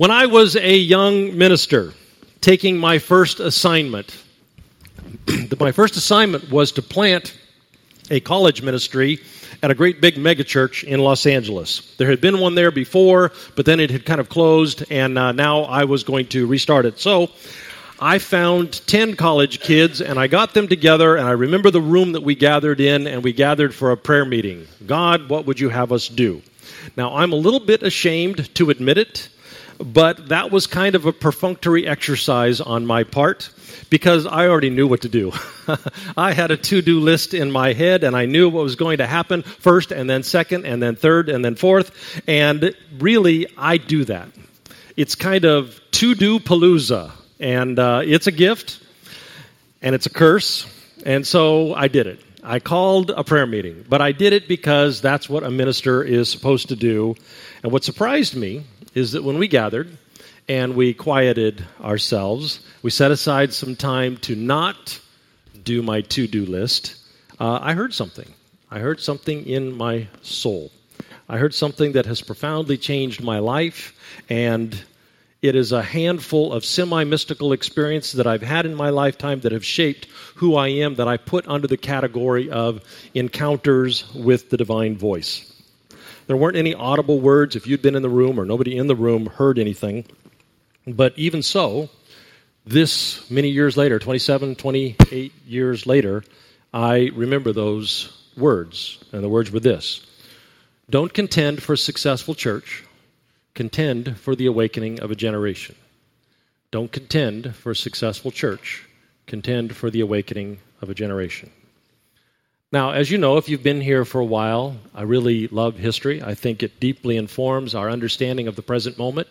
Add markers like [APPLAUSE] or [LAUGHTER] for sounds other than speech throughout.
When I was a young minister, taking my first assignment, [CLEARS THROAT] my first assignment was to plant a college ministry at a great big megachurch in Los Angeles. There had been one there before, but then it had kind of closed, and uh, now I was going to restart it. So I found 10 college kids and I got them together and I remember the room that we gathered in and we gathered for a prayer meeting. God, what would you have us do? Now, I'm a little bit ashamed to admit it but that was kind of a perfunctory exercise on my part because I already knew what to do. [LAUGHS] I had a to do list in my head and I knew what was going to happen first and then second and then third and then fourth. And really, I do that. It's kind of to do palooza. And uh, it's a gift and it's a curse. And so I did it. I called a prayer meeting, but I did it because that's what a minister is supposed to do. And what surprised me is that when we gathered and we quieted ourselves, we set aside some time to not do my to do list, uh, I heard something. I heard something in my soul. I heard something that has profoundly changed my life, and it is a handful of semi mystical experiences that I've had in my lifetime that have shaped who I am, that I put under the category of encounters with the divine voice. There weren't any audible words if you'd been in the room or nobody in the room heard anything. But even so, this many years later, 27, 28 years later, I remember those words. And the words were this Don't contend for a successful church, contend for the awakening of a generation. Don't contend for a successful church, contend for the awakening of a generation. Now, as you know, if you've been here for a while, I really love history. I think it deeply informs our understanding of the present moment.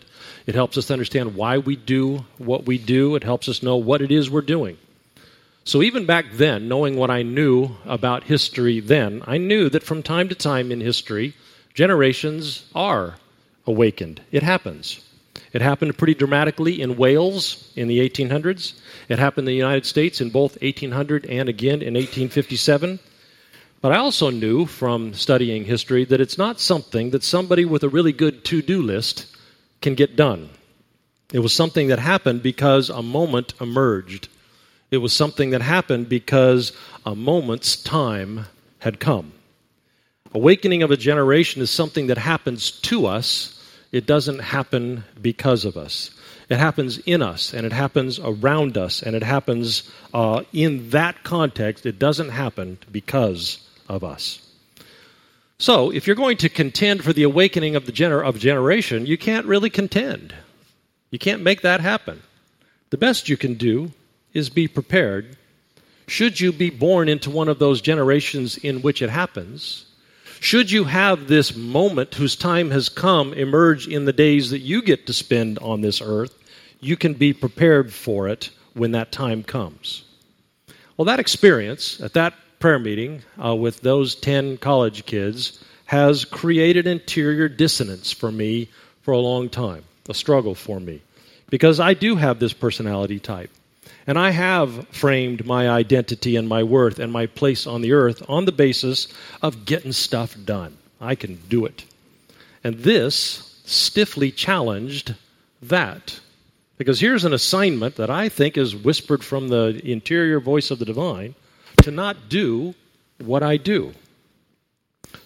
It helps us understand why we do what we do, it helps us know what it is we're doing. So, even back then, knowing what I knew about history then, I knew that from time to time in history, generations are awakened. It happens. It happened pretty dramatically in Wales in the 1800s. It happened in the United States in both 1800 and again in 1857. But I also knew from studying history that it's not something that somebody with a really good to do list can get done. It was something that happened because a moment emerged. It was something that happened because a moment's time had come. Awakening of a generation is something that happens to us, it doesn't happen because of us. It happens in us, and it happens around us, and it happens uh, in that context. It doesn't happen because of us. So, if you're going to contend for the awakening of the gener- of generation, you can't really contend. You can't make that happen. The best you can do is be prepared. Should you be born into one of those generations in which it happens, should you have this moment whose time has come emerge in the days that you get to spend on this earth, you can be prepared for it when that time comes. Well, that experience at that prayer meeting uh, with those 10 college kids has created interior dissonance for me for a long time, a struggle for me. Because I do have this personality type. And I have framed my identity and my worth and my place on the earth on the basis of getting stuff done. I can do it. And this stiffly challenged that. Because here's an assignment that I think is whispered from the interior voice of the divine to not do what I do.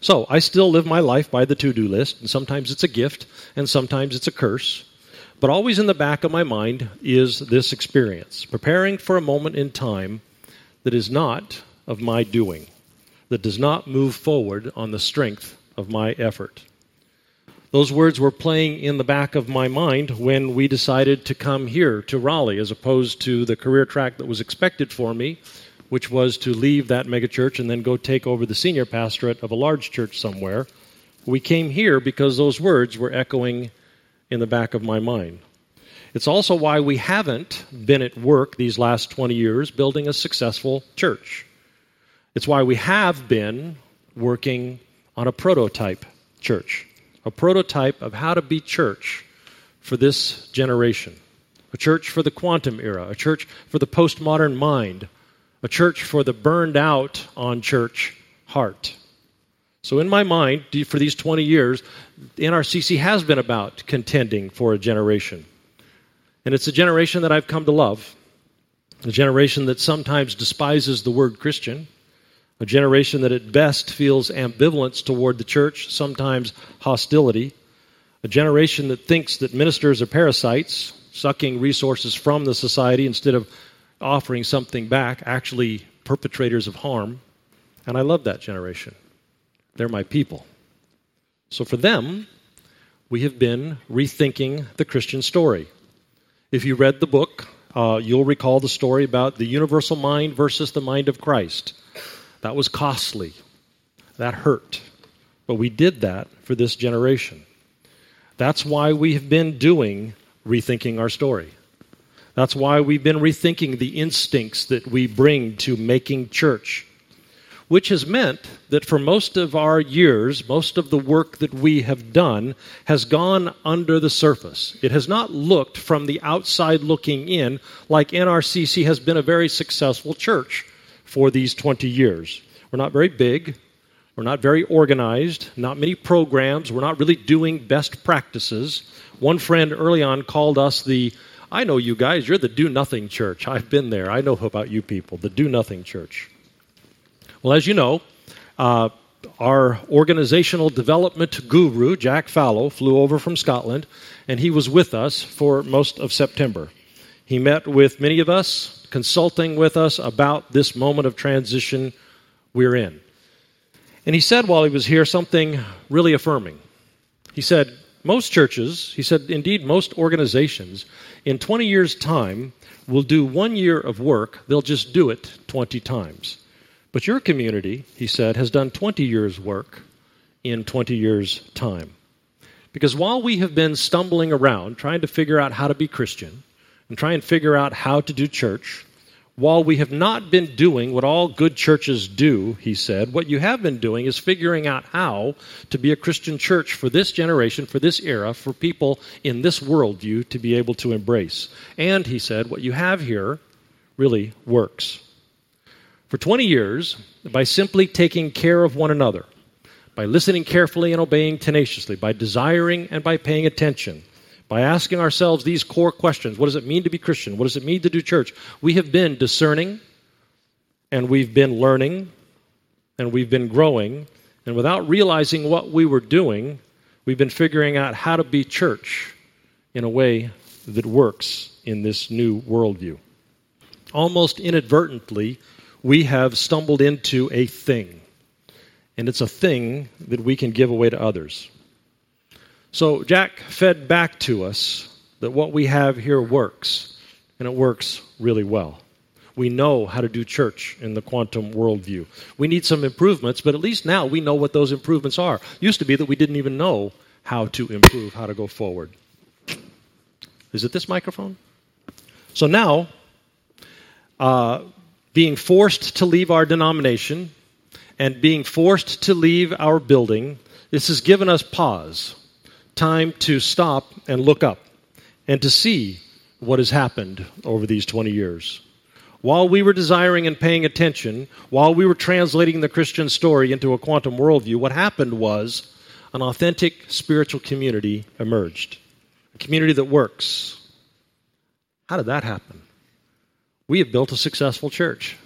So I still live my life by the to do list, and sometimes it's a gift, and sometimes it's a curse. But always in the back of my mind is this experience, preparing for a moment in time that is not of my doing, that does not move forward on the strength of my effort. Those words were playing in the back of my mind when we decided to come here to Raleigh as opposed to the career track that was expected for me which was to leave that megachurch and then go take over the senior pastorate of a large church somewhere. We came here because those words were echoing in the back of my mind. It's also why we haven't been at work these last 20 years building a successful church. It's why we have been working on a prototype church, a prototype of how to be church for this generation, a church for the quantum era, a church for the postmodern mind, a church for the burned out on church heart. So, in my mind, for these 20 years, NRCC has been about contending for a generation. And it's a generation that I've come to love, a generation that sometimes despises the word Christian, a generation that at best feels ambivalence toward the church, sometimes hostility, a generation that thinks that ministers are parasites, sucking resources from the society instead of offering something back, actually perpetrators of harm. And I love that generation. They're my people. So for them, we have been rethinking the Christian story. If you read the book, uh, you'll recall the story about the universal mind versus the mind of Christ. That was costly. That hurt. But we did that for this generation. That's why we have been doing rethinking our story. That's why we've been rethinking the instincts that we bring to making church, which has meant that for most of our years, most of the work that we have done has gone under the surface. It has not looked from the outside looking in like NRCC has been a very successful church for these 20 years. We're not very big. We're not very organized, not many programs. We're not really doing best practices. One friend early on called us the, I know you guys, you're the do nothing church. I've been there. I know about you people, the do nothing church. Well, as you know, uh, our organizational development guru, Jack Fallow, flew over from Scotland, and he was with us for most of September. He met with many of us, consulting with us about this moment of transition we're in. And he said while he was here something really affirming. He said, most churches, he said, indeed, most organizations, in 20 years' time, will do one year of work, they'll just do it 20 times. But your community, he said, has done 20 years' work in 20 years' time. Because while we have been stumbling around trying to figure out how to be Christian and try and figure out how to do church, while we have not been doing what all good churches do, he said, what you have been doing is figuring out how to be a Christian church for this generation, for this era, for people in this worldview to be able to embrace. And, he said, what you have here really works. For 20 years, by simply taking care of one another, by listening carefully and obeying tenaciously, by desiring and by paying attention, by asking ourselves these core questions what does it mean to be Christian? What does it mean to do church? We have been discerning and we've been learning and we've been growing. And without realizing what we were doing, we've been figuring out how to be church in a way that works in this new worldview. Almost inadvertently, we have stumbled into a thing. And it's a thing that we can give away to others. So Jack fed back to us that what we have here works, and it works really well. We know how to do church in the quantum worldview. We need some improvements, but at least now we know what those improvements are. Used to be that we didn't even know how to improve, how to go forward. Is it this microphone? So now, uh, being forced to leave our denomination and being forced to leave our building, this has given us pause time to stop and look up and to see what has happened over these 20 years. While we were desiring and paying attention, while we were translating the Christian story into a quantum worldview, what happened was an authentic spiritual community emerged. A community that works. How did that happen? We have built a successful church. [LAUGHS]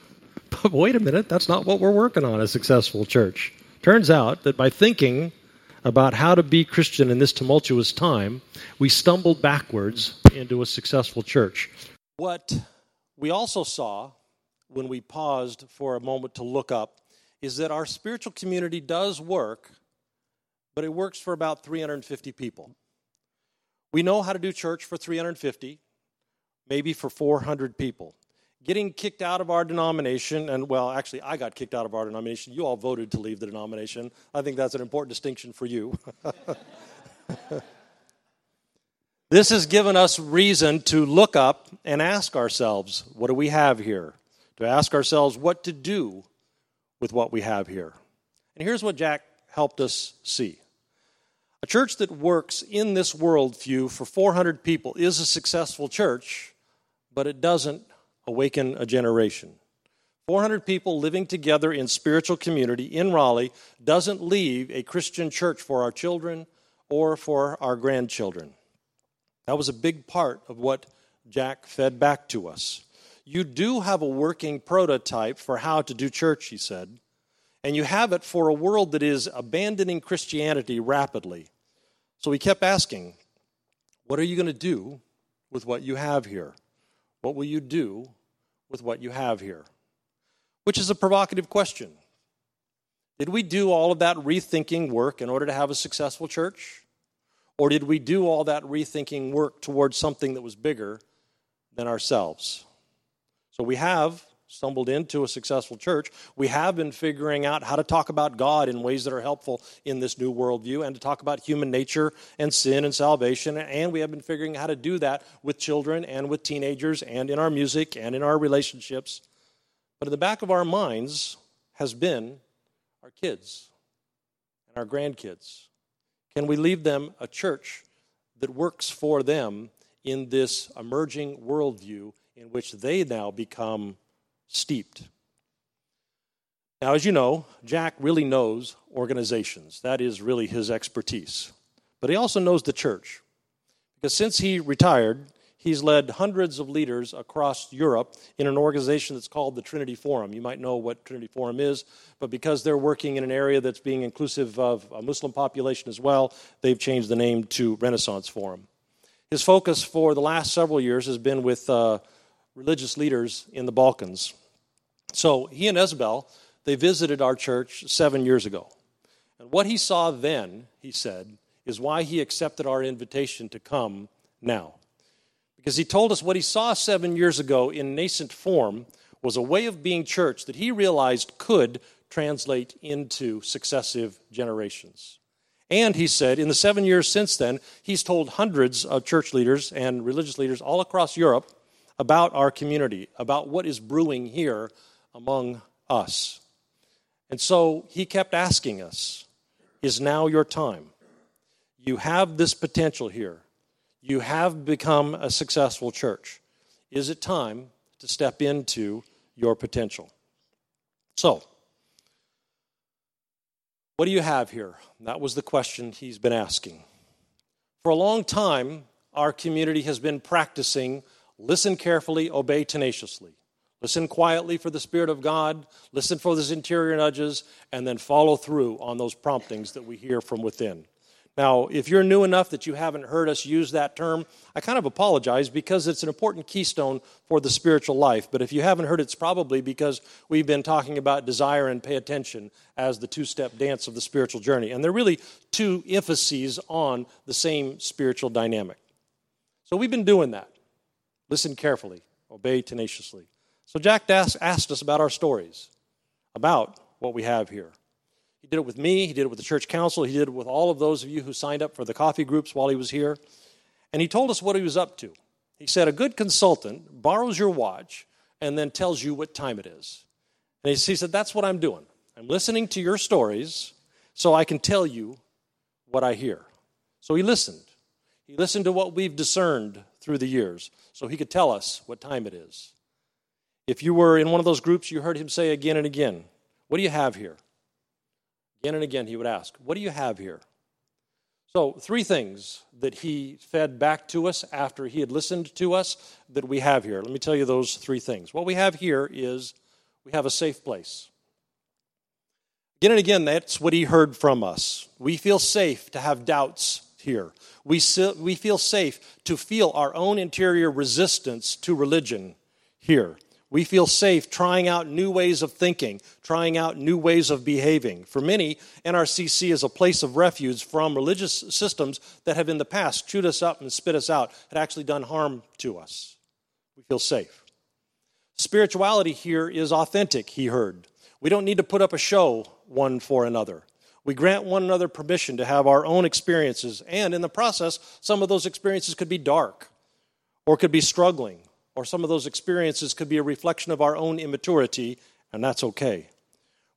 But wait a minute, that's not what we're working on, a successful church. Turns out that by thinking about how to be Christian in this tumultuous time, we stumbled backwards into a successful church. What we also saw when we paused for a moment to look up is that our spiritual community does work, but it works for about 350 people. We know how to do church for 350, maybe for 400 people getting kicked out of our denomination, and well, actually, I got kicked out of our denomination. You all voted to leave the denomination. I think that's an important distinction for you. [LAUGHS] this has given us reason to look up and ask ourselves, what do we have here? To ask ourselves what to do with what we have here. And here's what Jack helped us see. A church that works in this worldview for 400 people is a successful church, but it doesn't awaken a generation. 400 people living together in spiritual community in Raleigh doesn't leave a Christian church for our children or for our grandchildren. That was a big part of what Jack fed back to us. You do have a working prototype for how to do church, he said, and you have it for a world that is abandoning Christianity rapidly. So he kept asking, What are you going to do with what you have here? What will you do with what you have here? Which is a provocative question. Did we do all of that rethinking work in order to have a successful church? Or did we do all that rethinking work towards something that was bigger than ourselves? So we have stumbled into a successful church. We have been figuring out how to talk about God in ways that are helpful in this new worldview and to talk about human nature and sin and salvation. And we have been figuring out how to do that with children and with teenagers and in our music and in our relationships. But in the back of our minds has been our kids and our grandkids. Can we leave them a church that works for them in this emerging worldview in which they now become steeped. Now, as you know, Jack really knows organizations. That is really his expertise. But he also knows the church. Because since he retired, he's led hundreds of leaders across Europe in an organization that's called the Trinity Forum. You might know what Trinity Forum is, but because they're working in an area that's being inclusive of a Muslim population as well, they've changed the name to Renaissance Forum. His focus for the last several years has been with uh, religious leaders in the Balkans. So he and Isabel, they visited our church seven years ago. And what he saw then, he said, is why he accepted our invitation to come now. Because he told us what he saw seven years ago in nascent form was a way of being church that he realized could translate into successive generations. And he said, in the seven years since then, he's told hundreds of church leaders and religious leaders all across Europe about our community, about what is brewing here among us. And so he kept asking us, Is now your time? You have this potential here. You have become a successful church. Is it time to step into your potential? So, what do you have here? That was the question he's been asking. For a long time, our community has been practicing Listen carefully, obey tenaciously. Listen quietly for the Spirit of God, listen for those interior nudges, and then follow through on those promptings that we hear from within. Now, if you're new enough that you haven't heard us use that term, I kind of apologize because it's an important keystone for the spiritual life. But if you haven't heard it, it's probably because we've been talking about desire and pay attention as the two step dance of the spiritual journey. And they're really two emphases on the same spiritual dynamic. So we've been doing that. Listen carefully, obey tenaciously. So Jack asked us about our stories, about what we have here. He did it with me, he did it with the church council, he did it with all of those of you who signed up for the coffee groups while he was here. And he told us what he was up to. He said, A good consultant borrows your watch and then tells you what time it is. And he said, That's what I'm doing. I'm listening to your stories so I can tell you what I hear. So he listened. He listened to what we've discerned through the years so he could tell us what time it is. If you were in one of those groups, you heard him say again and again, What do you have here? Again and again, he would ask, What do you have here? So, three things that he fed back to us after he had listened to us that we have here. Let me tell you those three things. What we have here is we have a safe place. Again and again, that's what he heard from us. We feel safe to have doubts here. We, we feel safe to feel our own interior resistance to religion here. We feel safe trying out new ways of thinking, trying out new ways of behaving. For many, NRCC is a place of refuge from religious systems that have in the past chewed us up and spit us out, had actually done harm to us. We feel safe. Spirituality here is authentic, he heard. We don't need to put up a show one for another. We grant one another permission to have our own experiences, and in the process, some of those experiences could be dark or could be struggling, or some of those experiences could be a reflection of our own immaturity, and that's okay.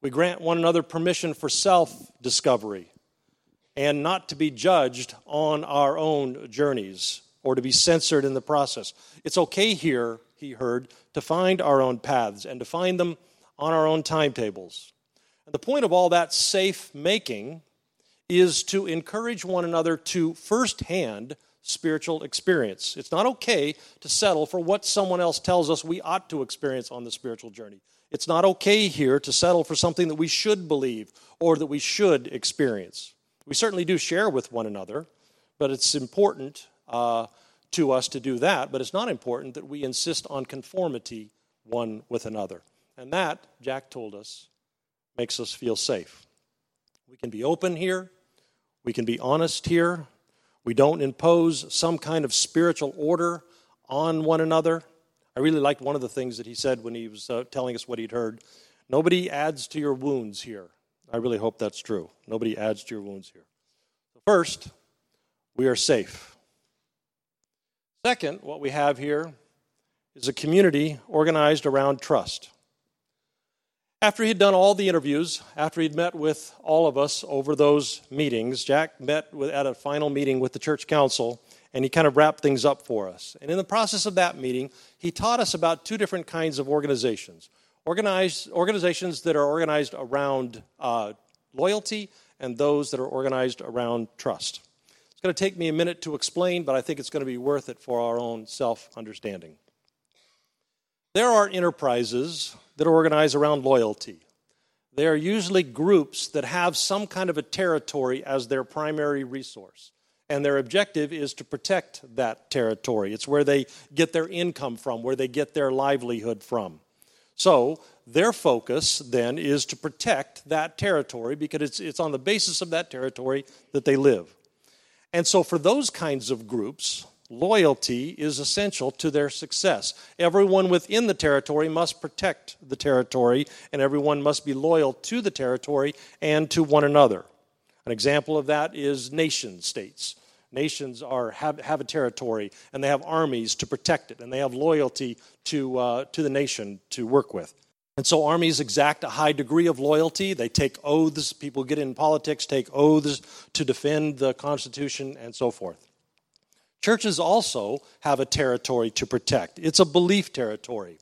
We grant one another permission for self discovery and not to be judged on our own journeys or to be censored in the process. It's okay here, he heard, to find our own paths and to find them on our own timetables. The point of all that safe making is to encourage one another to firsthand spiritual experience. It's not okay to settle for what someone else tells us we ought to experience on the spiritual journey. It's not okay here to settle for something that we should believe or that we should experience. We certainly do share with one another, but it's important uh, to us to do that, but it's not important that we insist on conformity one with another. And that, Jack told us, makes us feel safe. We can be open here, we can be honest here, we don't impose some kind of spiritual order on one another. I really liked one of the things that he said when he was uh, telling us what he'd heard. Nobody adds to your wounds here. I really hope that's true. Nobody adds to your wounds here. First, we are safe. Second, what we have here is a community organized around trust. After he'd done all the interviews, after he'd met with all of us over those meetings, Jack met with, at a final meeting with the church council and he kind of wrapped things up for us. And in the process of that meeting, he taught us about two different kinds of organizations organized, organizations that are organized around uh, loyalty and those that are organized around trust. It's going to take me a minute to explain, but I think it's going to be worth it for our own self understanding. There are enterprises that are organized around loyalty. They are usually groups that have some kind of a territory as their primary resource. And their objective is to protect that territory. It's where they get their income from, where they get their livelihood from. So, their focus then is to protect that territory because it's, it's on the basis of that territory that they live. And so, for those kinds of groups, loyalty is essential to their success. Everyone within the territory must protect the territory, and everyone must be loyal to the territory and to one another. An example of that is nation states. Nations are, have, have a territory, and they have armies to protect it, and they have loyalty to, uh, to the nation to work with. And so armies exact a high degree of loyalty. They take oaths. People get in politics, take oaths to defend the Constitution, and so forth. Churches also have a territory to protect. It's a belief territory.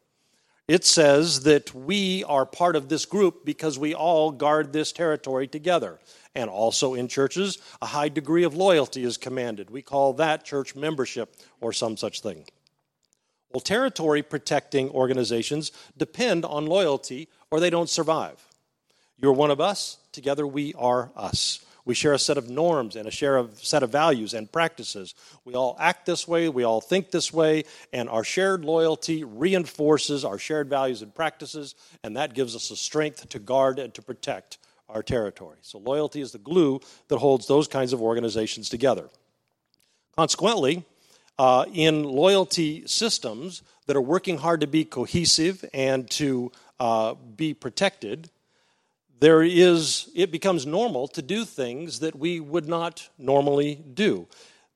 It says that we are part of this group because we all guard this territory together. And also in churches, a high degree of loyalty is commanded. We call that church membership or some such thing. Well, territory protecting organizations depend on loyalty or they don't survive. You're one of us, together we are us. We share a set of norms and a share of set of values and practices. We all act this way, we all think this way, and our shared loyalty reinforces our shared values and practices, and that gives us the strength to guard and to protect our territory. So loyalty is the glue that holds those kinds of organizations together. Consequently, uh, in loyalty systems that are working hard to be cohesive and to uh, be protected, there is it becomes normal to do things that we would not normally do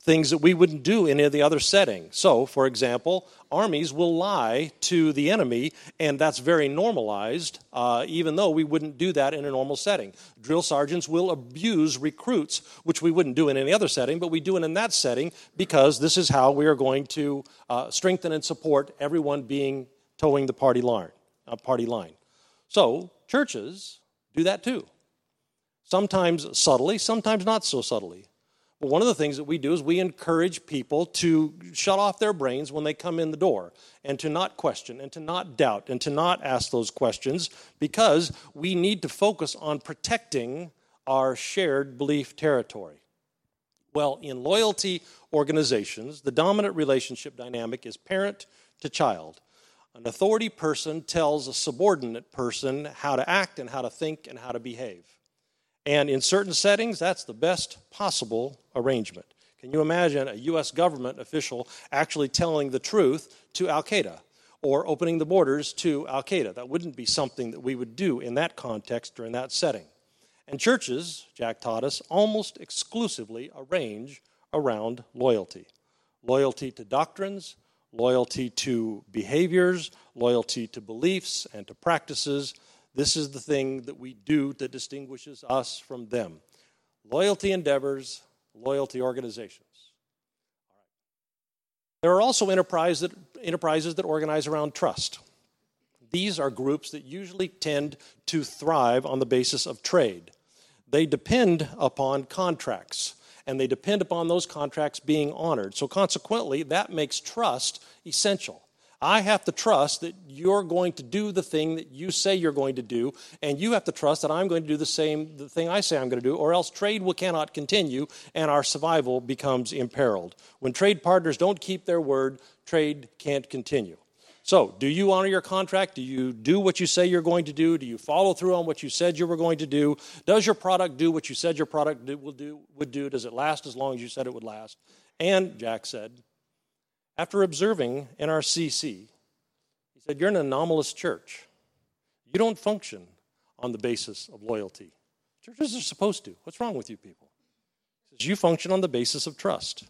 things that we wouldn't do in any of the other settings. So, for example, armies will lie to the enemy, and that's very normalized, uh, even though we wouldn't do that in a normal setting. Drill sergeants will abuse recruits, which we wouldn't do in any other setting, but we do it in that setting because this is how we are going to uh, strengthen and support everyone being towing the party line. Uh, party line. So, churches do that too. Sometimes subtly, sometimes not so subtly. But one of the things that we do is we encourage people to shut off their brains when they come in the door and to not question and to not doubt and to not ask those questions because we need to focus on protecting our shared belief territory. Well, in loyalty organizations, the dominant relationship dynamic is parent to child. An authority person tells a subordinate person how to act and how to think and how to behave. And in certain settings, that's the best possible arrangement. Can you imagine a U.S. government official actually telling the truth to Al Qaeda or opening the borders to Al Qaeda? That wouldn't be something that we would do in that context or in that setting. And churches, Jack taught us, almost exclusively arrange around loyalty loyalty to doctrines, loyalty to behaviors, loyalty to beliefs and to practices this is the thing that we do that distinguishes us from them loyalty endeavors, loyalty organizations. There are also enterprise that, enterprises that organize around trust. These are groups that usually tend to thrive on the basis of trade. They depend upon contracts, and they depend upon those contracts being honored. So, consequently, that makes trust essential. I have to trust that you're going to do the thing that you say you're going to do, and you have to trust that I'm going to do the same the thing I say I'm going to do, or else trade will cannot continue and our survival becomes imperiled. When trade partners don't keep their word, trade can't continue. So, do you honor your contract? Do you do what you say you're going to do? Do you follow through on what you said you were going to do? Does your product do what you said your product will do, would do? Does it last as long as you said it would last? And Jack said, after observing NRCC, he said, You're an anomalous church. You don't function on the basis of loyalty. Churches are supposed to. What's wrong with you people? He says, You function on the basis of trust.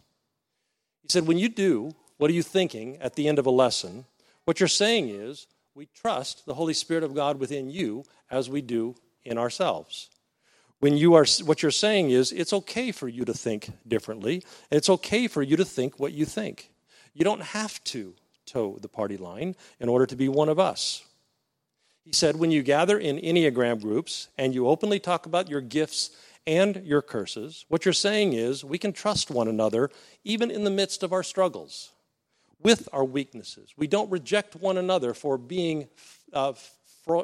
He said, When you do, what are you thinking at the end of a lesson? What you're saying is, we trust the Holy Spirit of God within you as we do in ourselves. When you are, what you're saying is, it's okay for you to think differently. It's okay for you to think what you think. You don't have to toe the party line in order to be one of us. He said, when you gather in Enneagram groups and you openly talk about your gifts and your curses, what you're saying is we can trust one another even in the midst of our struggles, with our weaknesses. We don't reject one another for being uh,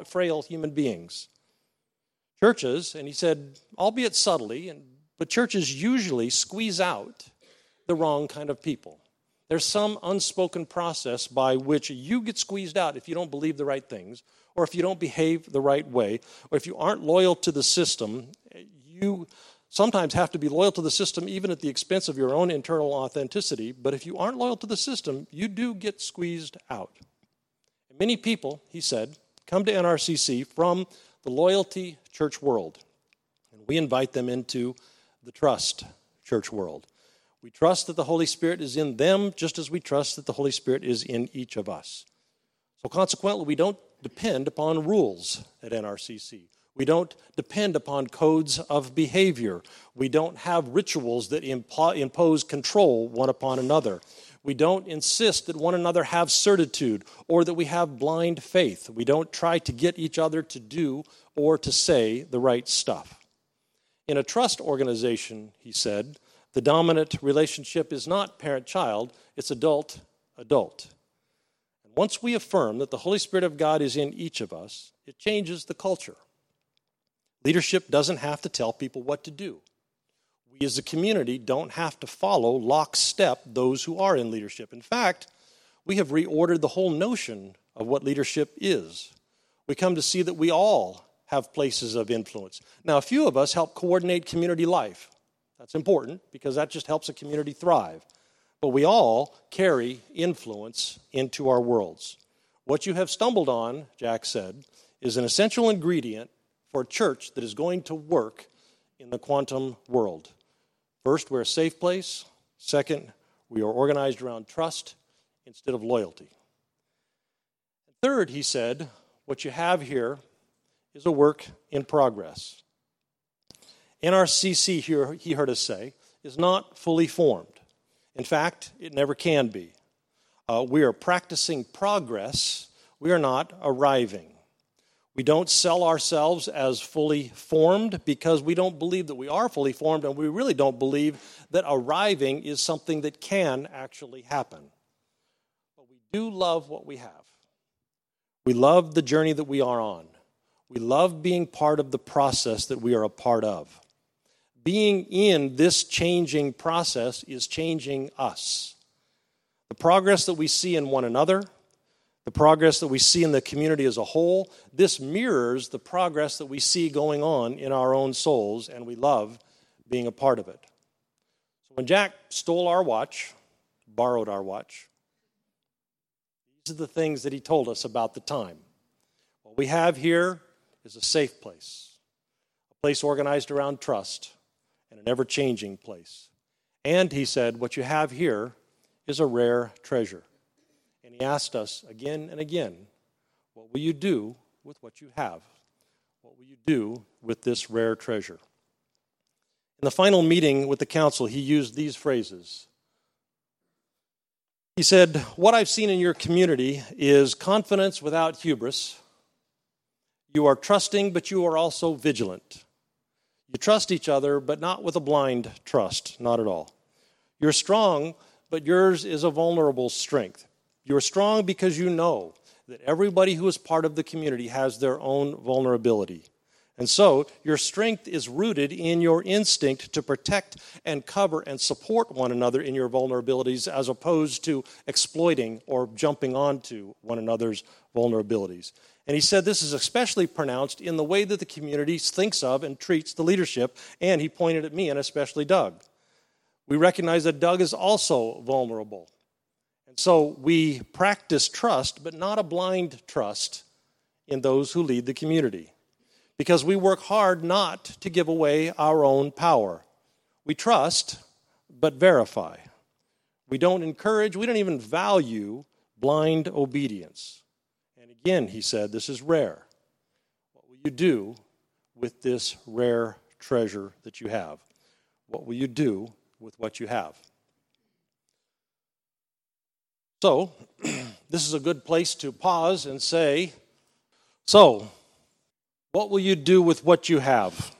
frail human beings. Churches, and he said, albeit subtly, but churches usually squeeze out the wrong kind of people. There's some unspoken process by which you get squeezed out if you don't believe the right things, or if you don't behave the right way, or if you aren't loyal to the system. You sometimes have to be loyal to the system even at the expense of your own internal authenticity. But if you aren't loyal to the system, you do get squeezed out. And many people, he said, come to NRCC from the loyalty church world. And we invite them into the trust church world. We trust that the Holy Spirit is in them just as we trust that the Holy Spirit is in each of us. So, consequently, we don't depend upon rules at NRCC. We don't depend upon codes of behavior. We don't have rituals that impose control one upon another. We don't insist that one another have certitude or that we have blind faith. We don't try to get each other to do or to say the right stuff. In a trust organization, he said, the dominant relationship is not parent child, it's adult adult. And once we affirm that the Holy Spirit of God is in each of us, it changes the culture. Leadership doesn't have to tell people what to do. We as a community don't have to follow lockstep those who are in leadership. In fact, we have reordered the whole notion of what leadership is. We come to see that we all have places of influence. Now, a few of us help coordinate community life. That's important because that just helps a community thrive. But we all carry influence into our worlds. What you have stumbled on, Jack said, is an essential ingredient for a church that is going to work in the quantum world. First, we're a safe place. Second, we are organized around trust instead of loyalty. Third, he said, what you have here is a work in progress. NRCC, here, he heard us say, is not fully formed. In fact, it never can be. Uh, we are practicing progress, we are not arriving. We don't sell ourselves as fully formed because we don't believe that we are fully formed, and we really don't believe that arriving is something that can actually happen. But we do love what we have. We love the journey that we are on. We love being part of the process that we are a part of being in this changing process is changing us. The progress that we see in one another, the progress that we see in the community as a whole, this mirrors the progress that we see going on in our own souls, and we love being a part of it. So when Jack stole our watch, borrowed our watch, these are the things that he told us about the time. What we have here is a safe place, a place organized around trust and an ever changing place. And he said, What you have here is a rare treasure. And he asked us again and again, What will you do with what you have? What will you do with this rare treasure? In the final meeting with the council, he used these phrases. He said, What I've seen in your community is confidence without hubris. You are trusting, but you are also vigilant. You trust each other, but not with a blind trust, not at all. You're strong, but yours is a vulnerable strength. You're strong because you know that everybody who is part of the community has their own vulnerability. And so, your strength is rooted in your instinct to protect and cover and support one another in your vulnerabilities as opposed to exploiting or jumping onto one another's vulnerabilities. And he said this is especially pronounced in the way that the community thinks of and treats the leadership. And he pointed at me and especially Doug. We recognize that Doug is also vulnerable. And so we practice trust, but not a blind trust in those who lead the community. Because we work hard not to give away our own power. We trust, but verify. We don't encourage, we don't even value blind obedience. And again, he said, this is rare. What will you do with this rare treasure that you have? What will you do with what you have? So, [CLEARS THROAT] this is a good place to pause and say, So, what will you do with what you have?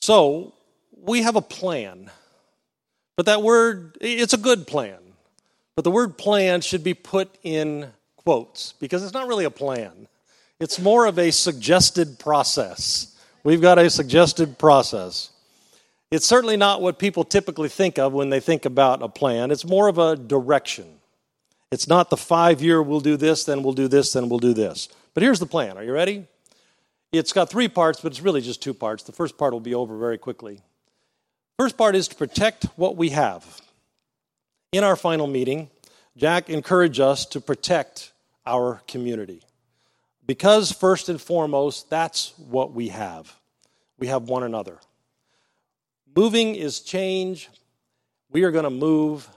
So, we have a plan. But that word, it's a good plan. But the word plan should be put in quotes because it's not really a plan. It's more of a suggested process. We've got a suggested process. It's certainly not what people typically think of when they think about a plan. It's more of a direction. It's not the five year, we'll do this, then we'll do this, then we'll do this. But here's the plan. Are you ready? It's got three parts, but it's really just two parts. The first part will be over very quickly. First part is to protect what we have. In our final meeting, Jack encouraged us to protect our community. Because, first and foremost, that's what we have. We have one another. Moving is change. We are going to move.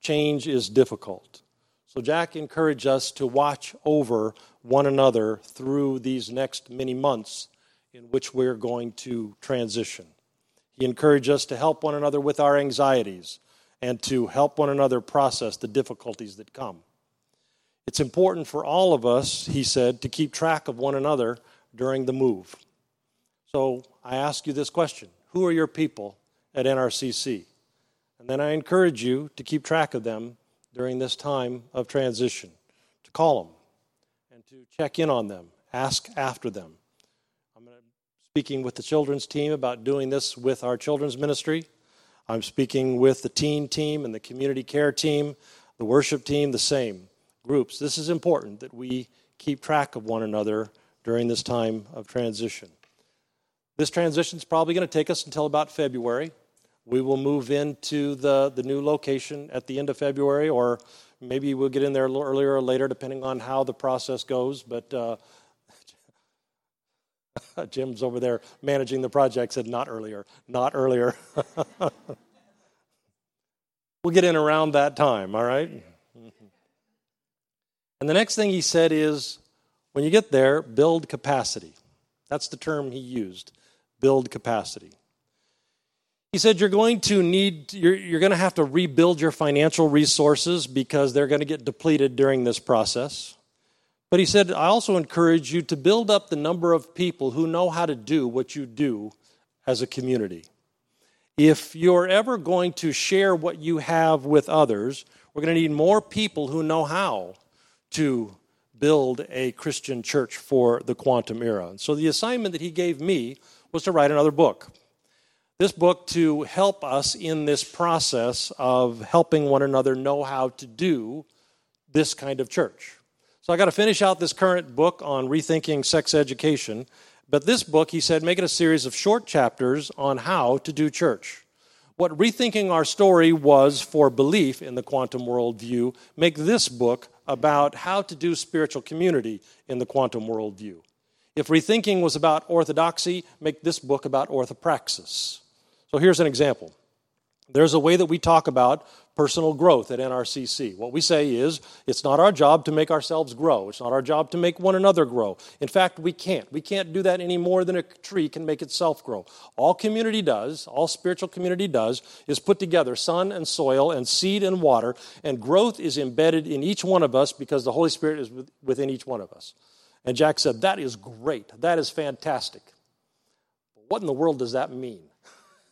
Change is difficult. So, Jack encouraged us to watch over one another through these next many months in which we're going to transition. He encouraged us to help one another with our anxieties and to help one another process the difficulties that come. It's important for all of us, he said, to keep track of one another during the move. So I ask you this question Who are your people at NRCC. And then I encourage you to keep track of them during this time of transition, to call them and to check in on them, ask after them. I'm speaking with the children's team about doing this with our children's ministry. I'm speaking with the teen team and the community care team, the worship team, the same groups. This is important that we keep track of one another during this time of transition. This transition is probably going to take us until about February. We will move into the, the new location at the end of February, or maybe we'll get in there a little earlier or later, depending on how the process goes. But uh, [LAUGHS] Jim's over there managing the project, said not earlier, not earlier. [LAUGHS] we'll get in around that time, all right? And the next thing he said is when you get there, build capacity. That's the term he used build capacity. He said you're going to need, you're, you're going to have to rebuild your financial resources because they're going to get depleted during this process. But he said, I also encourage you to build up the number of people who know how to do what you do as a community. If you're ever going to share what you have with others, we're going to need more people who know how to build a Christian church for the quantum era. And so the assignment that he gave me was to write another book this book to help us in this process of helping one another know how to do this kind of church. So I got to finish out this current book on rethinking sex education. But this book, he said, make it a series of short chapters on how to do church. What rethinking our story was for belief in the quantum worldview, make this book about how to do spiritual community in the quantum worldview. If rethinking was about orthodoxy, make this book about orthopraxis. So here's an example. There's a way that we talk about personal growth at NRCC. What we say is it's not our job to make ourselves grow. It's not our job to make one another grow. In fact, we can't. We can't do that any more than a tree can make itself grow. All community does, all spiritual community does, is put together sun and soil and seed and water, and growth is embedded in each one of us because the Holy Spirit is within each one of us. And Jack said, That is great. That is fantastic. What in the world does that mean?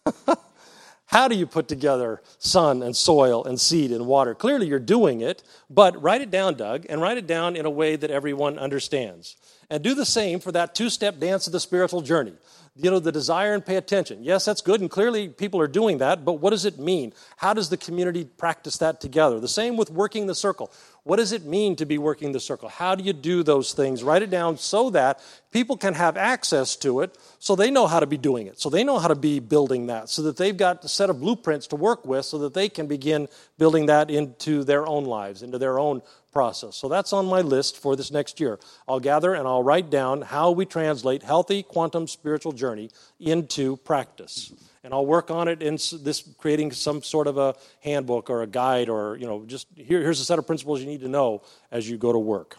[LAUGHS] How do you put together sun and soil and seed and water? Clearly, you're doing it, but write it down, Doug, and write it down in a way that everyone understands. And do the same for that two step dance of the spiritual journey. You know, the desire and pay attention. Yes, that's good, and clearly people are doing that, but what does it mean? How does the community practice that together? The same with working the circle. What does it mean to be working the circle? How do you do those things? Write it down so that people can have access to it so they know how to be doing it, so they know how to be building that, so that they've got a set of blueprints to work with so that they can begin building that into their own lives, into their own process. So that's on my list for this next year. I'll gather and I'll write down how we translate healthy quantum spiritual journey into practice and I'll work on it in this creating some sort of a handbook or a guide or you know just here, here's a set of principles you need to know as you go to work.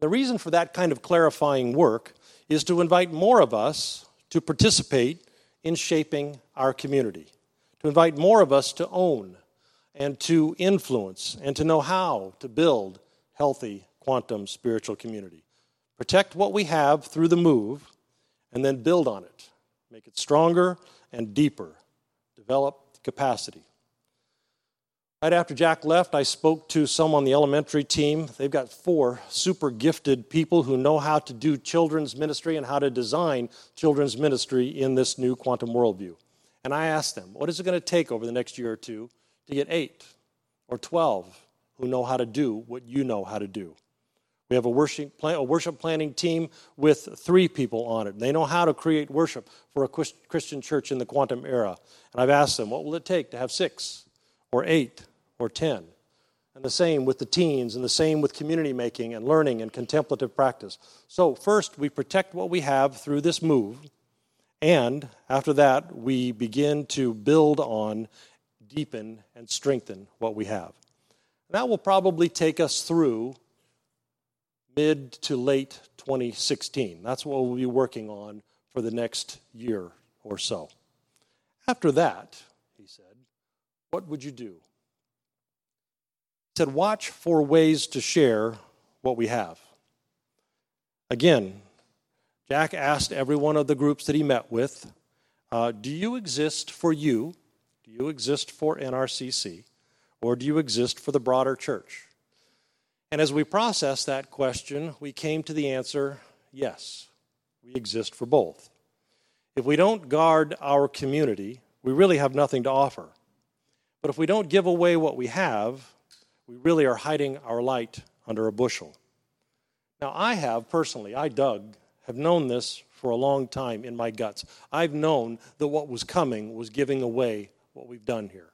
The reason for that kind of clarifying work is to invite more of us to participate in shaping our community, to invite more of us to own and to influence and to know how to build healthy quantum spiritual community. Protect what we have through the move and then build on it make it stronger and deeper, develop capacity. Right after Jack left, I spoke to some on the elementary team. They've got four super gifted people who know how to do children's ministry and how to design children's ministry in this new quantum worldview. And I asked them, what is it going to take over the next year or two to get eight or 12 who know how to do what you know how to do? We have a worship, a worship planning team with three people on it. They know how to create worship for a Christian church in the quantum era. And I've asked them, what will it take to have six or eight or ten? And the same with the teens, and the same with community making and learning and contemplative practice. So, first, we protect what we have through this move. And after that, we begin to build on, deepen, and strengthen what we have. That will probably take us through mid to late 2016. That's what we'll be working on for the next year or so. After that, he said, what would you do? He said, watch for ways to share what we have. Again, Jack asked every one of the groups that he met with, uh, Do you exist for you? Do you exist for NRCC? Or do you exist for the broader church? And as we processed that question, we came to the answer yes, we exist for both. If we don't guard our community, we really have nothing to offer. But if we don't give away what we have, we really are hiding our light under a bushel. Now, I have personally, I, Doug, have known this for a long time in my guts. I've known that what was coming was giving away what we've done here.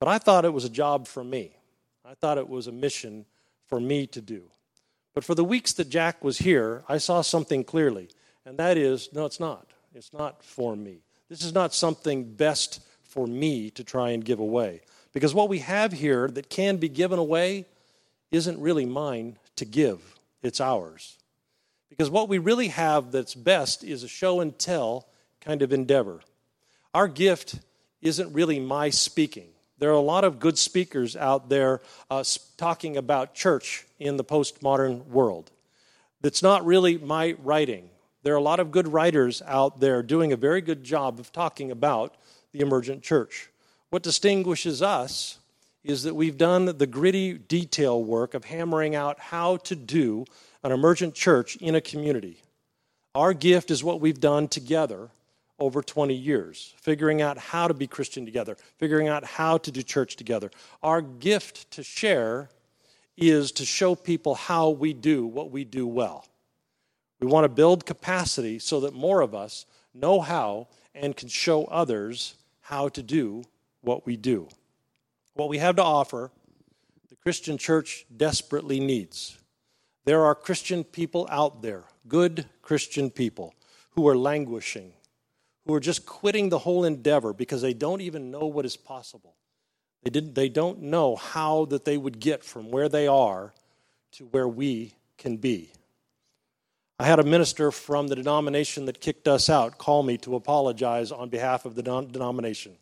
But I thought it was a job for me. I thought it was a mission for me to do. But for the weeks that Jack was here, I saw something clearly, and that is no, it's not. It's not for me. This is not something best for me to try and give away. Because what we have here that can be given away isn't really mine to give, it's ours. Because what we really have that's best is a show and tell kind of endeavor. Our gift isn't really my speaking. There are a lot of good speakers out there uh, talking about church in the postmodern world. That's not really my writing. There are a lot of good writers out there doing a very good job of talking about the emergent church. What distinguishes us is that we've done the gritty detail work of hammering out how to do an emergent church in a community. Our gift is what we've done together over 20 years, figuring out how to be Christian together, figuring out how to do church together. Our gift to share is to show people how we do what we do well. We want to build capacity so that more of us know how and can show others how to do what we do. What we have to offer, the Christian church desperately needs. There are Christian people out there, good Christian people, who are languishing who are just quitting the whole endeavor because they don't even know what is possible. They, didn't, they don't know how that they would get from where they are to where we can be. I had a minister from the denomination that kicked us out call me to apologize on behalf of the denomination.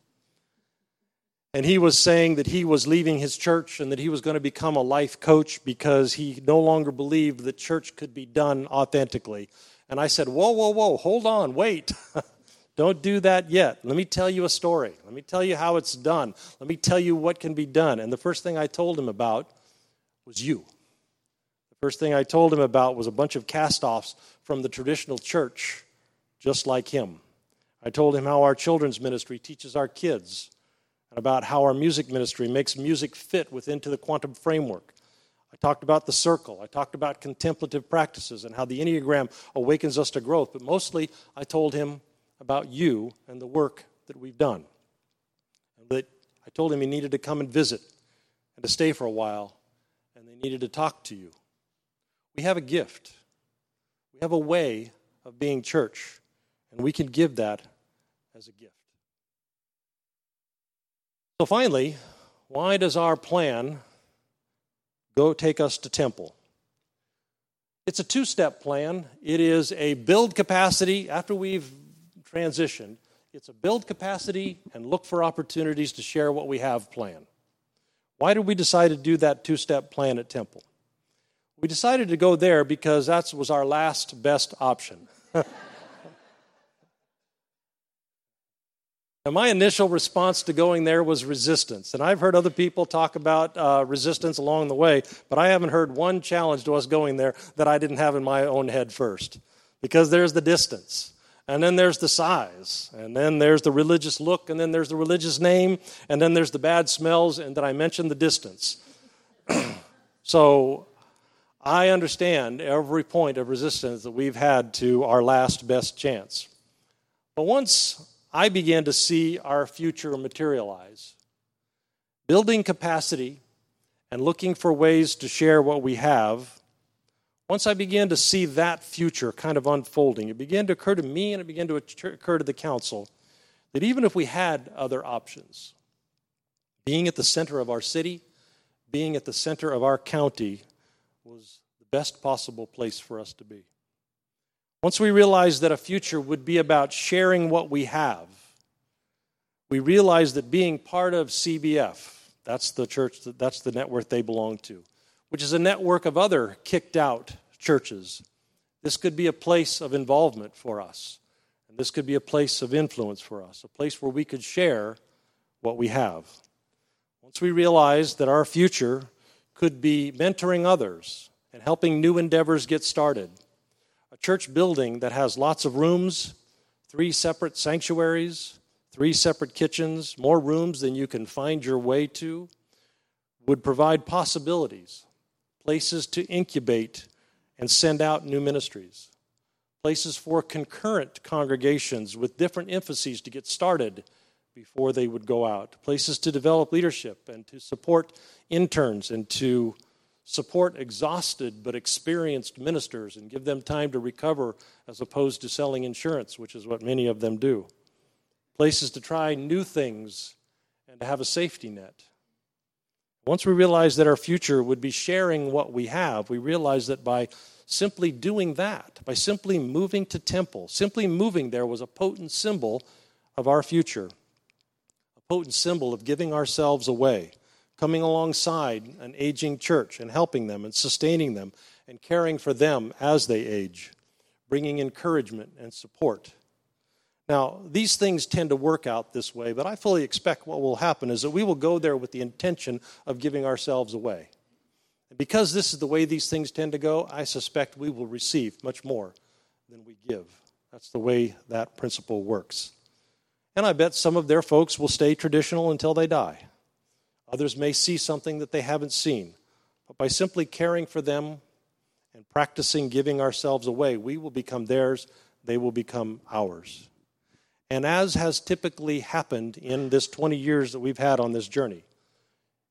And he was saying that he was leaving his church and that he was going to become a life coach because he no longer believed that church could be done authentically. And I said, Whoa, whoa, whoa, hold on, wait. [LAUGHS] Don't do that yet. Let me tell you a story. Let me tell you how it's done. Let me tell you what can be done. And the first thing I told him about was you. The first thing I told him about was a bunch of cast offs from the traditional church, just like him. I told him how our children's ministry teaches our kids and about how our music ministry makes music fit within to the quantum framework. I talked about the circle. I talked about contemplative practices and how the Enneagram awakens us to growth. But mostly, I told him about you and the work that we've done. And that I told him he needed to come and visit and to stay for a while, and they needed to talk to you. We have a gift, we have a way of being church, and we can give that as a gift. So finally, why does our plan go take us to temple? It's a two step plan. It is a build capacity after we've transitioned. It's a build capacity and look for opportunities to share what we have planned. Why did we decide to do that two step plan at Temple? We decided to go there because that was our last best option. [LAUGHS] And my initial response to going there was resistance. And I've heard other people talk about uh, resistance along the way, but I haven't heard one challenge to us going there that I didn't have in my own head first. Because there's the distance, and then there's the size, and then there's the religious look, and then there's the religious name, and then there's the bad smells, and then I mentioned the distance. [CLEARS THROAT] so I understand every point of resistance that we've had to our last best chance. But once I began to see our future materialize. Building capacity and looking for ways to share what we have, once I began to see that future kind of unfolding, it began to occur to me and it began to occur to the council that even if we had other options, being at the center of our city, being at the center of our county was the best possible place for us to be. Once we realized that a future would be about sharing what we have, we realized that being part of CBF, that's the church, that's the network they belong to, which is a network of other kicked out churches, this could be a place of involvement for us. And this could be a place of influence for us, a place where we could share what we have. Once we realized that our future could be mentoring others and helping new endeavors get started, a church building that has lots of rooms, three separate sanctuaries, three separate kitchens, more rooms than you can find your way to, would provide possibilities, places to incubate and send out new ministries, places for concurrent congregations with different emphases to get started before they would go out, places to develop leadership and to support interns and to support exhausted but experienced ministers and give them time to recover as opposed to selling insurance, which is what many of them do. Places to try new things and to have a safety net. Once we realized that our future would be sharing what we have, we realized that by simply doing that, by simply moving to temple, simply moving there was a potent symbol of our future, a potent symbol of giving ourselves away coming alongside an aging church and helping them and sustaining them and caring for them as they age, bringing encouragement and support. Now, these things tend to work out this way, but I fully expect what will happen is that we will go there with the intention of giving ourselves away. And because this is the way these things tend to go, I suspect we will receive much more than we give. That's the way that principle works. And I bet some of their folks will stay traditional until they die. Others may see something that they haven't seen. But by simply caring for them and practicing giving ourselves away, we will become theirs, they will become ours. And as has typically happened in this 20 years that we've had on this journey,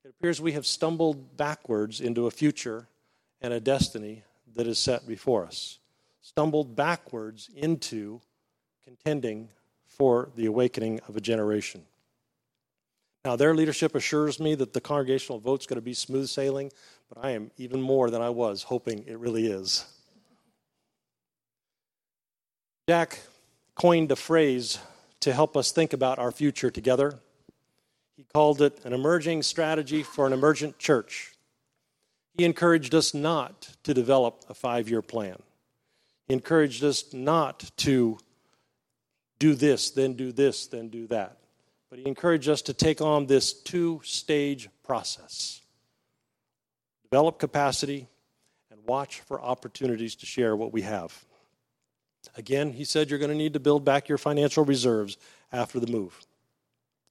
it appears we have stumbled backwards into a future and a destiny that is set before us. Stumbled backwards into contending for the awakening of a generation. Now, their leadership assures me that the congregational vote's going to be smooth sailing, but I am even more than I was hoping it really is. Jack coined a phrase to help us think about our future together. He called it an emerging strategy for an emergent church. He encouraged us not to develop a five year plan. He encouraged us not to do this, then do this, then do that. But he encouraged us to take on this two stage process develop capacity and watch for opportunities to share what we have. Again, he said you're going to need to build back your financial reserves after the move.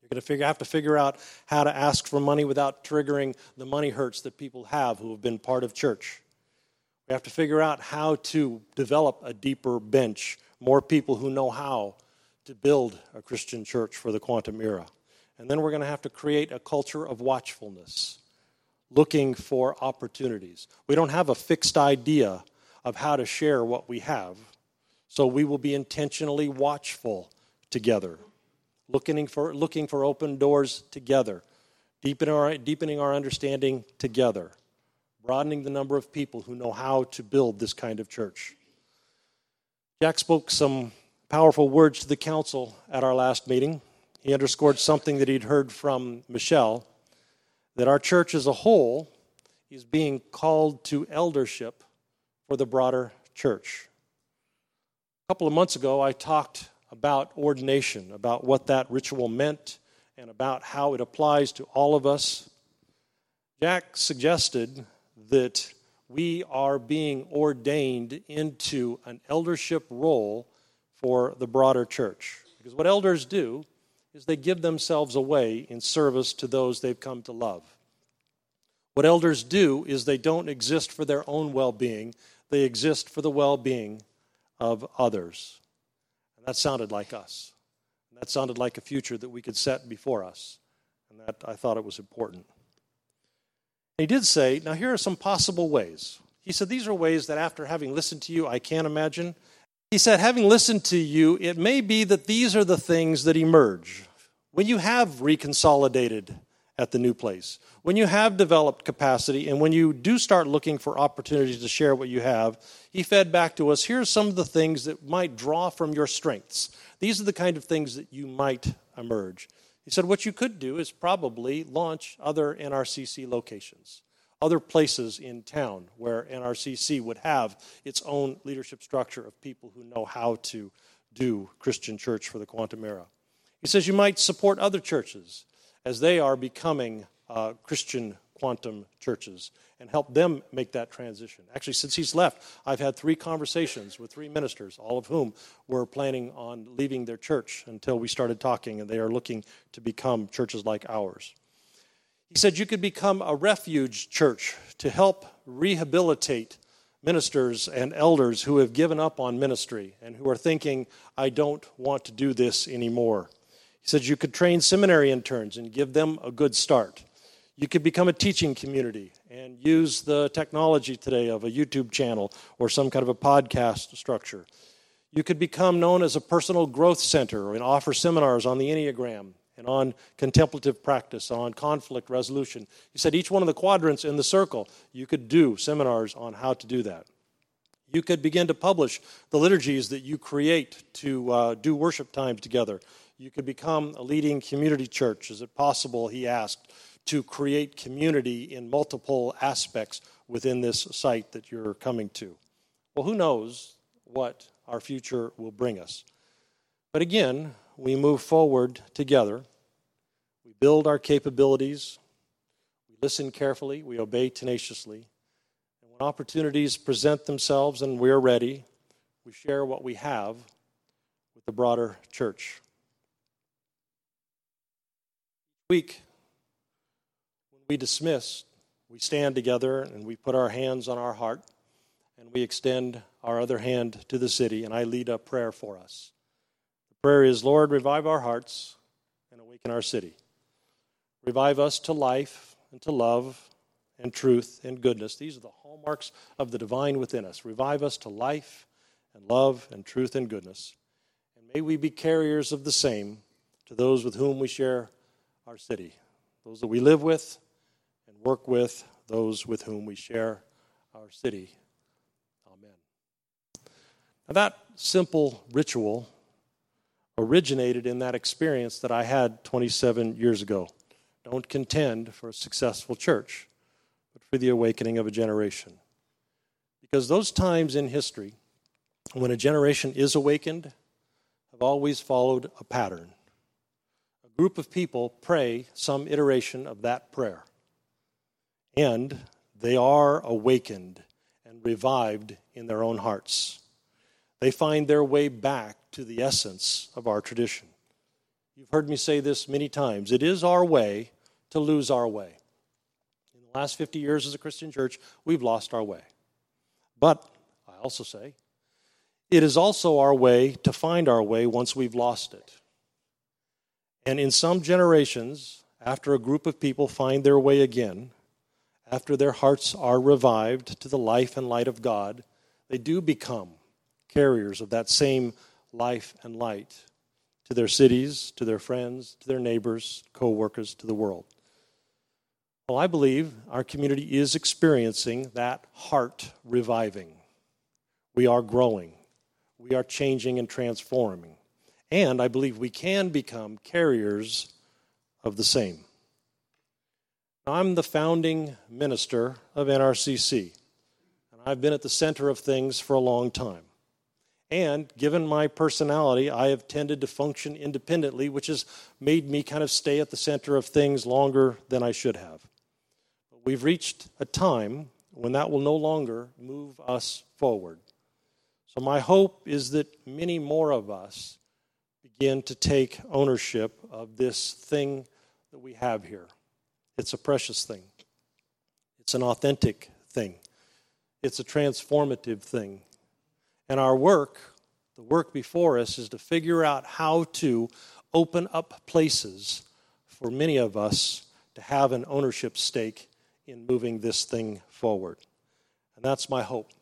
You're going to figure, have to figure out how to ask for money without triggering the money hurts that people have who have been part of church. We have to figure out how to develop a deeper bench, more people who know how to build a Christian church for the quantum era. And then we're going to have to create a culture of watchfulness, looking for opportunities. We don't have a fixed idea of how to share what we have. So we will be intentionally watchful together, looking for, looking for open doors together, deepening our, deepening our understanding together, broadening the number of people who know how to build this kind of church. Jack spoke some powerful words to the council at our last meeting. He underscored something that he'd heard from Michelle that our church as a whole is being called to eldership for the broader church. A couple of months ago, I talked about ordination, about what that ritual meant, and about how it applies to all of us. Jack suggested that we are being ordained into an eldership role for the broader church. Because what elders do is they give themselves away in service to those they've come to love. What elders do is they don't exist for their own well being, they exist for the well being of others. And that sounded like us. And that sounded like a future that we could set before us. And that I thought it was important. He did say, now here are some possible ways. He said, These are ways that after having listened to you, I can't imagine. He said, having listened to you, it may be that these are the things that emerge. When you have reconsolidated at the new place. When you have developed capacity and when you do start looking for opportunities to share what you have, he fed back to us here's some of the things that might draw from your strengths. These are the kind of things that you might emerge. He said what you could do is probably launch other NRCC locations, other places in town where NRCC would have its own leadership structure of people who know how to do Christian church for the quantum era. He says you might support other churches as they are becoming uh, Christian quantum churches and help them make that transition. Actually, since he's left, I've had three conversations with three ministers, all of whom were planning on leaving their church until we started talking, and they are looking to become churches like ours. He said you could become a refuge church to help rehabilitate ministers and elders who have given up on ministry and who are thinking, I don't want to do this anymore. He said you could train seminary interns and give them a good start. You could become a teaching community and use the technology today of a YouTube channel or some kind of a podcast structure. You could become known as a personal growth center and offer seminars on the Enneagram and on contemplative practice, on conflict resolution. He said each one of the quadrants in the circle, you could do seminars on how to do that. You could begin to publish the liturgies that you create to uh, do worship times together you could become a leading community church. Is it possible, he asked, to create community in multiple aspects within this site that you're coming to? Well, who knows what our future will bring us? But again, we move forward together. We build our capabilities. We listen carefully. We obey tenaciously. And when opportunities present themselves and we're ready, we share what we have with the broader church week, when we dismiss, we stand together and we put our hands on our heart and we extend our other hand to the city, and I lead a prayer for us. The prayer is Lord, revive our hearts and awaken our city. Revive us to life and to love and truth and goodness. These are the hallmarks of the divine within us. Revive us to life and love and truth and goodness. And may we be carriers of the same to those with whom we share our city, those that we live with and work with, those with whom we share our city. Amen. Now, that simple ritual originated in that experience that I had 27 years ago. Don't contend for a successful church, but for the awakening of a generation. Because those times in history when a generation is awakened have always followed a pattern. Group of people pray some iteration of that prayer, and they are awakened and revived in their own hearts. They find their way back to the essence of our tradition. You've heard me say this many times. It is our way to lose our way. In the last 50 years as a Christian church, we've lost our way. But I also say, it is also our way to find our way once we've lost it. And in some generations, after a group of people find their way again, after their hearts are revived to the life and light of God, they do become carriers of that same life and light to their cities, to their friends, to their neighbors, co workers, to the world. Well, I believe our community is experiencing that heart reviving. We are growing, we are changing and transforming. And I believe we can become carriers of the same. I'm the founding minister of NRCC, and I've been at the center of things for a long time. And given my personality, I have tended to function independently, which has made me kind of stay at the center of things longer than I should have. But we've reached a time when that will no longer move us forward. So, my hope is that many more of us begin to take ownership of this thing that we have here. It's a precious thing, it's an authentic thing, it's a transformative thing. And our work, the work before us, is to figure out how to open up places for many of us to have an ownership stake in moving this thing forward. And that's my hope.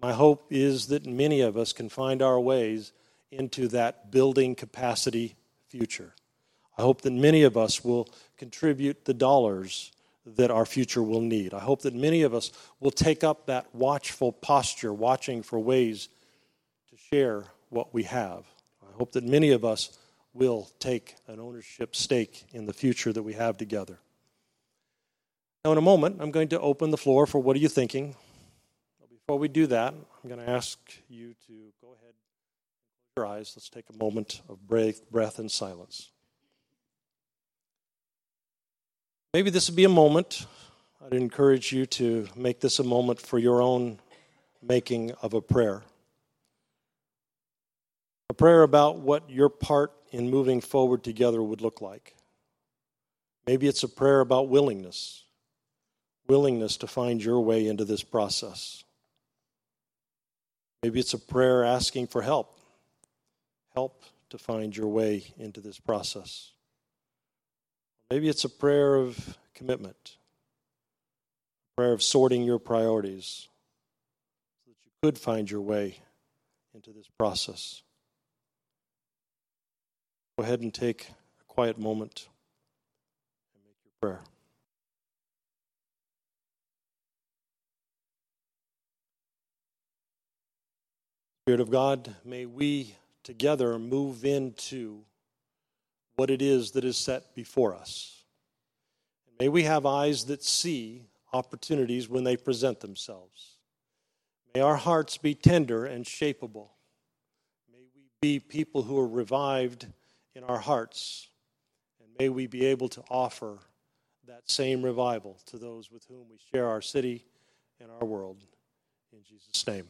My hope is that many of us can find our ways into that building capacity future. I hope that many of us will contribute the dollars that our future will need. I hope that many of us will take up that watchful posture, watching for ways to share what we have. I hope that many of us will take an ownership stake in the future that we have together. Now, in a moment, I'm going to open the floor for what are you thinking? Before we do that, I'm going to ask you to go ahead your eyes. Let's take a moment of breath and silence. Maybe this would be a moment. I'd encourage you to make this a moment for your own making of a prayer. A prayer about what your part in moving forward together would look like. Maybe it's a prayer about willingness, willingness to find your way into this process. Maybe it's a prayer asking for help, help to find your way into this process. Maybe it's a prayer of commitment, a prayer of sorting your priorities so that you could find your way into this process. Go ahead and take a quiet moment and make your prayer. Spirit of God, may we together move into what it is that is set before us. May we have eyes that see opportunities when they present themselves. May our hearts be tender and shapeable. May we be people who are revived in our hearts. And may we be able to offer that same revival to those with whom we share our city and our world. In Jesus' name.